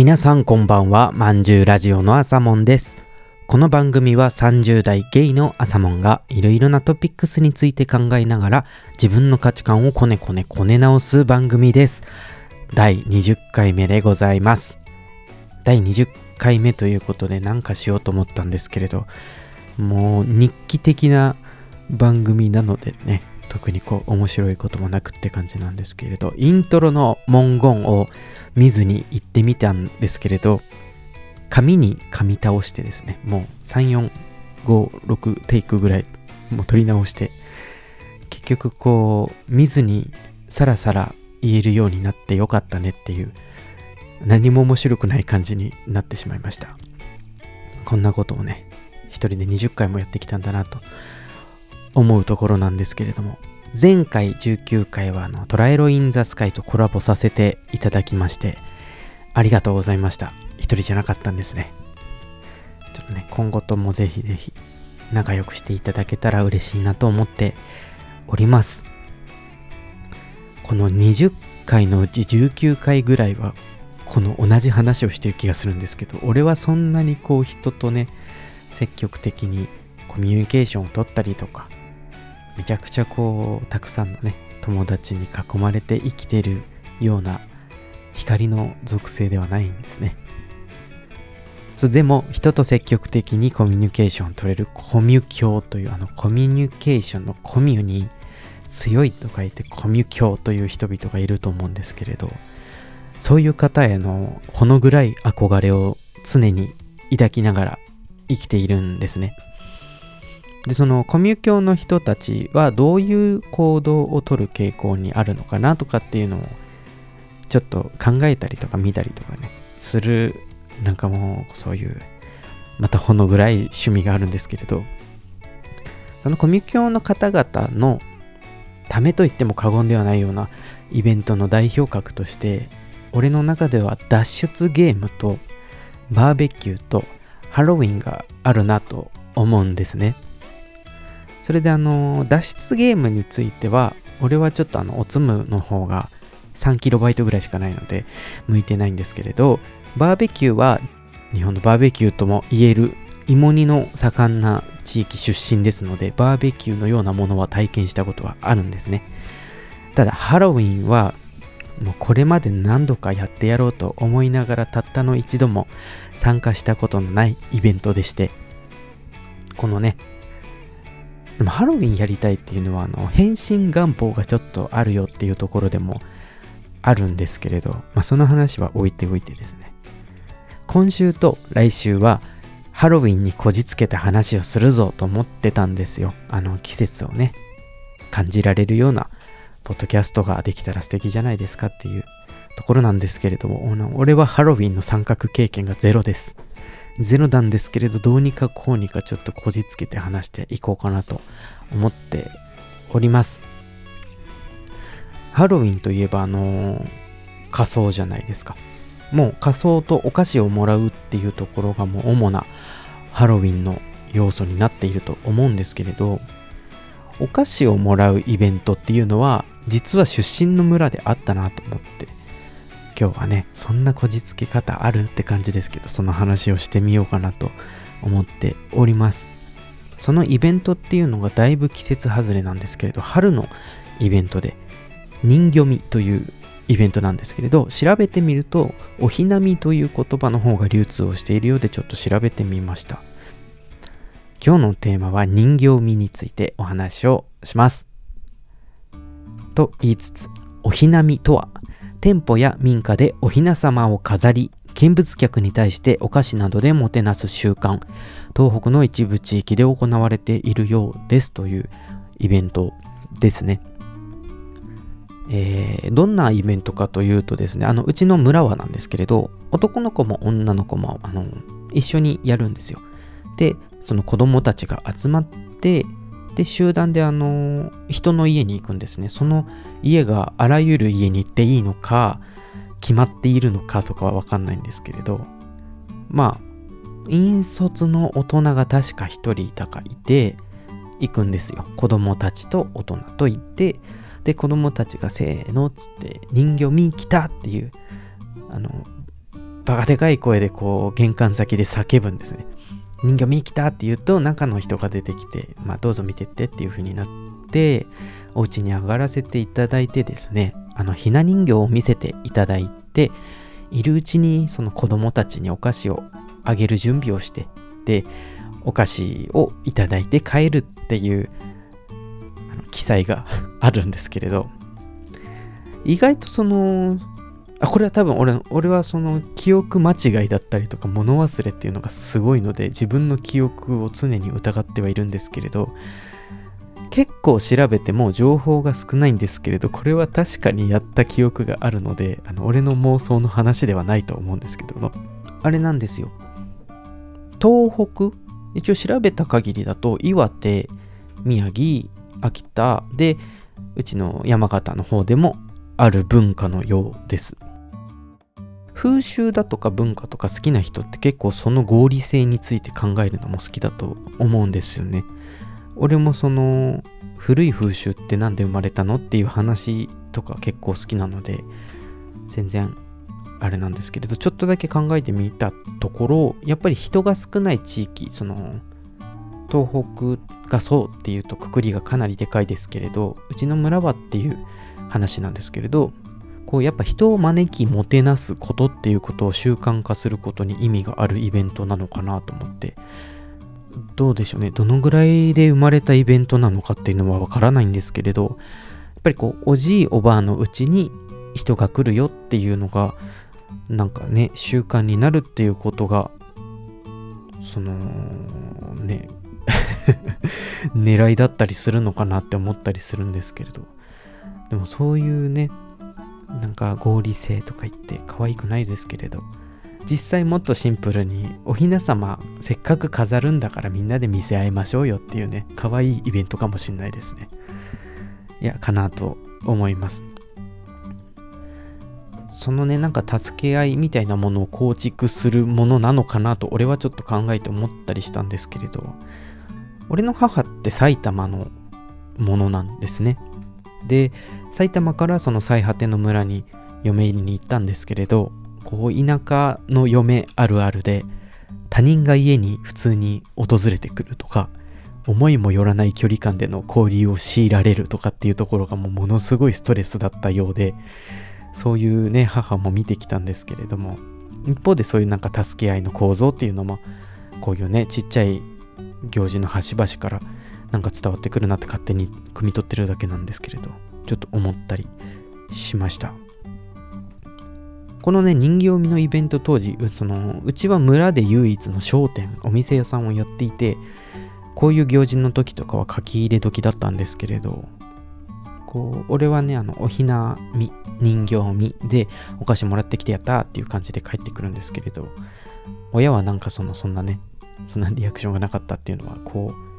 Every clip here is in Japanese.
皆さんこんばんは、まんじゅうラジオの朝もんです。この番組は30代ゲイの朝もんがいろいろなトピックスについて考えながら自分の価値観をこねこねこね直す番組です。第20回目でございます。第20回目ということで何かしようと思ったんですけれど、もう日記的な番組なのでね、特にこう面白いこともなくって感じなんですけれど、イントロの文言を見ずに行ってみたんですけれど、紙に噛み倒してですね、もう3、4、5、6テイクぐらいもう取り直して、結局こう見ずにさらさら言えるようになってよかったねっていう、何も面白くない感じになってしまいました。こんなことをね、一人で20回もやってきたんだなと思うところなんですけれども、前回19回はあのトライロインザスカイとコラボさせていただきまして、ありがとうございました。一人じゃなかったんですね。ちょっとね、今後ともぜひぜひ仲良くしていただけたら嬉しいなと思っております。この20回のうち19回ぐらいはこの同じ話をしてる気がするんですけど、俺はそんなにこう人とね、積極的にコミュニケーションを取ったりとか、めちゃくちゃこうたくさんのね友達に囲まれて生きてるような光の属性ではないんですね。でも人と積極的にコミュニケーションを取れるコミュ教というあのコミュニケーションのコミュに強いと書いてコミュ教という人々がいると思うんですけれどそういう方へのほの暗い憧れを常に抱きながら生きているんですね。でそのコミュ教の人たちはどういう行動をとる傾向にあるのかなとかっていうのをちょっと考えたりとか見たりとかねするなんかもうそういうまたほの暗い趣味があるんですけれどそのコミュ教の方々のためと言っても過言ではないようなイベントの代表格として俺の中では脱出ゲームとバーベキューとハロウィンがあるなと思うんですね。それであの脱出ゲームについては俺はちょっとあのおつむの方が 3KB ぐらいしかないので向いてないんですけれどバーベキューは日本のバーベキューとも言える芋煮の盛んな地域出身ですのでバーベキューのようなものは体験したことはあるんですね。ただハロウィンはもうこれまで何度かやってやろうと思いながらたったの一度も参加したことのないイベントでしてこのねでもハロウィンやりたいっていうのはあの変身願望がちょっとあるよっていうところでもあるんですけれど、まあ、その話は置いておいてですね。今週と来週はハロウィンにこじつけた話をするぞと思ってたんですよ。あの季節をね感じられるようなポッドキャストができたら素敵じゃないですかっていうところなんですけれども俺はハロウィンの参画経験がゼロです。ゼロなんですけれど、どうにかこうにかちょっとこじつけて話していこうかなと思っております。ハロウィンといえば、あのー、仮装じゃないですか。もう仮装とお菓子をもらうっていうところがもう主なハロウィンの要素になっていると思うんですけれど、お菓子をもらうイベントっていうのは、実は出身の村であったなと思って今日はね、そんなこじつけ方あるって感じですけど、その話をしてみようかなと思っております。そのイベントっていうのがだいぶ季節外れなんですけれど、春のイベントで、人魚見というイベントなんですけれど、調べてみると、おひなみという言葉の方が流通をしているようで、ちょっと調べてみました。今日のテーマは人形見についてお話をします。と言いつつ、おひなみとは、店舗や民家でお雛様を飾り見物客に対してお菓子などでもてなす習慣東北の一部地域で行われているようですというイベントですね、えー、どんなイベントかというとですねあのうちの村はなんですけれど男の子も女の子もあの一緒にやるんですよ。でその子供たちが集まってで集団であの人の家に行くんですね。その家があらゆる家に行っていいのか決まっているのかとかは分かんないんですけれど。まあ引率の大人が確か1人だかいて行くんですよ。子供たちと大人と行ってで子供たちがせーのっつって人形見に来たっていうあのバカでかい声でこう玄関先で叫ぶんですね。人形見に来たって言うと中の人が出てきて、まあ、どうぞ見てってっていう風になってお家に上がらせていただいてですねあのひな人形を見せていただいているうちにその子供たちにお菓子をあげる準備をしてでお菓子をいただいて帰るっていう記載が あるんですけれど意外とそのあこれは多分俺俺はその記憶間違いだったりとか物忘れっていうのがすごいので自分の記憶を常に疑ってはいるんですけれど結構調べても情報が少ないんですけれどこれは確かにやった記憶があるのであの俺の妄想の話ではないと思うんですけどもあれなんですよ。東北？一応調べた限りだと岩手宮城秋田でうちの山形の方でもある文化のようです。風習だとか文化とか好きな人って結構その合理性について考えるのも好きだと思うんですよね。俺もその古い風習って何で生まれたのっていう話とか結構好きなので全然あれなんですけれどちょっとだけ考えてみたところやっぱり人が少ない地域その東北がそうっていうとくくりがかなりでかいですけれどうちの村はっていう話なんですけれどこうやっぱ人を招きもてなすことっていうことを習慣化することに意味があるイベントなのかなと思って。どうでしょうね。どのぐらいで生まれたイベントなのかっていうのはわからないんですけれどやっぱりこうおじいおばあのうちに人が来るよっていうのがなんかね習慣になるっていうことがそのね 狙いだったりするのかなって思ったりするんですけれど。でもそういうねなんか合理性とか言って可愛くないですけれど実際もっとシンプルにおひな様せっかく飾るんだからみんなで見せ合いましょうよっていうね可愛いイベントかもしんないですね。いやかなと思います。そのねなんか助け合いみたいなものを構築するものなのかなと俺はちょっと考えて思ったりしたんですけれど俺の母って埼玉のものなんですね。で埼玉からその最果ての村に嫁入りに行ったんですけれどこう田舎の嫁あるあるで他人が家に普通に訪れてくるとか思いもよらない距離感での交流を強いられるとかっていうところがもうものすごいストレスだったようでそういうね母も見てきたんですけれども一方でそういうなんか助け合いの構造っていうのもこういうねちっちゃい行事の端々からなんか伝わってくるなって勝手に汲み取ってるだけなんですけれどちょっと思ったりしました。このね人形見のイベント当時そのうちは村で唯一の商店お店屋さんをやっていてこういう行事の時とかは書き入れ時だったんですけれどこう俺はねあのおひなみ人形見でお菓子もらってきてやったっていう感じで帰ってくるんですけれど親はなんかそのそんなねそんなリアクションがなかったっていうのはこう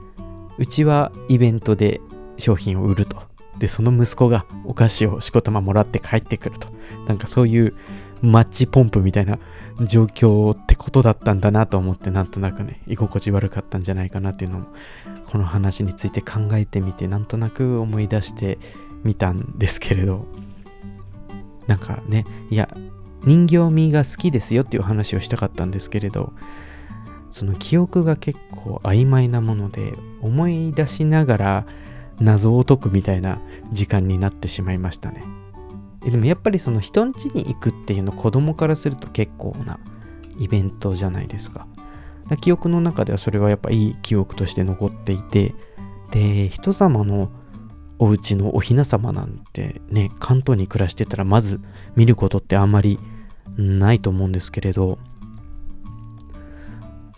うちはイベントで商品を売ると。でその息子がお菓子をしこたまもらって帰ってくると。なんかそういうマッチポンプみたいな状況ってことだったんだなと思ってなんとなくね居心地悪かったんじゃないかなっていうのもこの話について考えてみてなんとなく思い出してみたんですけれど。なんかねいや人形味が好きですよっていう話をしたかったんですけれど。その記憶が結構曖昧なもので思い出しながら謎を解くみたいな時間になってしまいましたね。でもやっぱりその人ん家に行くっていうの子供からすると結構なイベントじゃないですか。記憶の中ではそれはやっぱいい記憶として残っていてで人様のお家のお雛様なんてね関東に暮らしてたらまず見ることってあんまりないと思うんですけれど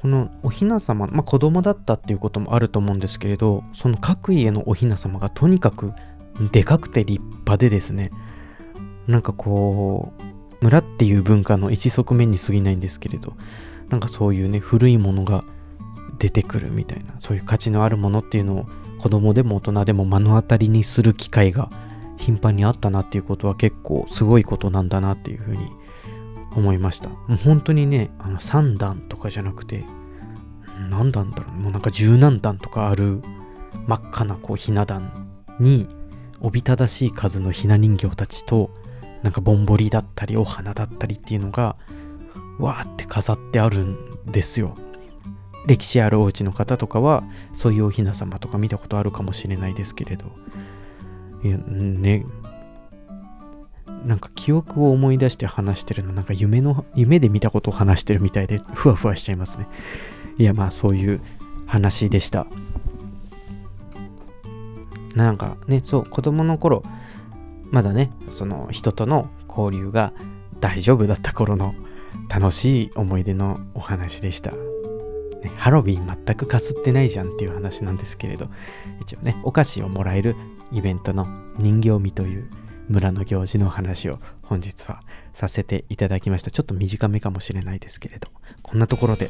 このお雛様まあ子供だったっていうこともあると思うんですけれどその各家のお雛様がとにかくでかくて立派でですねなんかこう村っていう文化の一側面に過ぎないんですけれどなんかそういうね古いものが出てくるみたいなそういう価値のあるものっていうのを子供でも大人でも目の当たりにする機会が頻繁にあったなっていうことは結構すごいことなんだなっていうふうに思いました。もう本当にね、あの3段とかじゃなくて、何段だろう、もうなんか十何段とかある真っ赤なこうひな壇に、おびただしい数のひな人形たちと、なんかぼんぼりだったり、お花だったりっていうのが、わーって飾ってあるんですよ。歴史あるお家の方とかはそういうお雛様とか見たことあるかもしれないですけれど。いやねなんか記憶を思い出して話してるのなんか夢の夢で見たことを話してるみたいでふわふわしちゃいますね。いやまあそういう話でした。なんかねそう子供の頃まだねその人との交流が大丈夫だった頃の楽しい思い出のお話でした、ね、ハロウィン全くかすってないじゃんっていう話なんですけれど一応ねお菓子をもらえるイベントの人形見という村の行事の話を本日はさせていただきました。ちょっと短めかもしれないですけれどこんなところで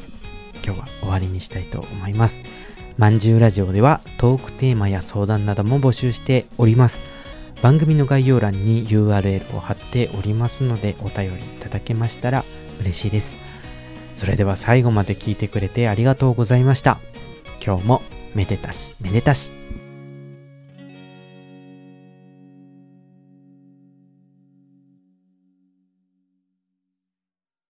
今日は終わりにしたいと思います。まんじゅうラジオではトークテーマや相談なども募集しております。番組の概要欄に URL を貼っておりますのでお便りいただけましたら嬉しいです。それでは最後まで聞いてくれてありがとうございました。今日もめでたしめでたし。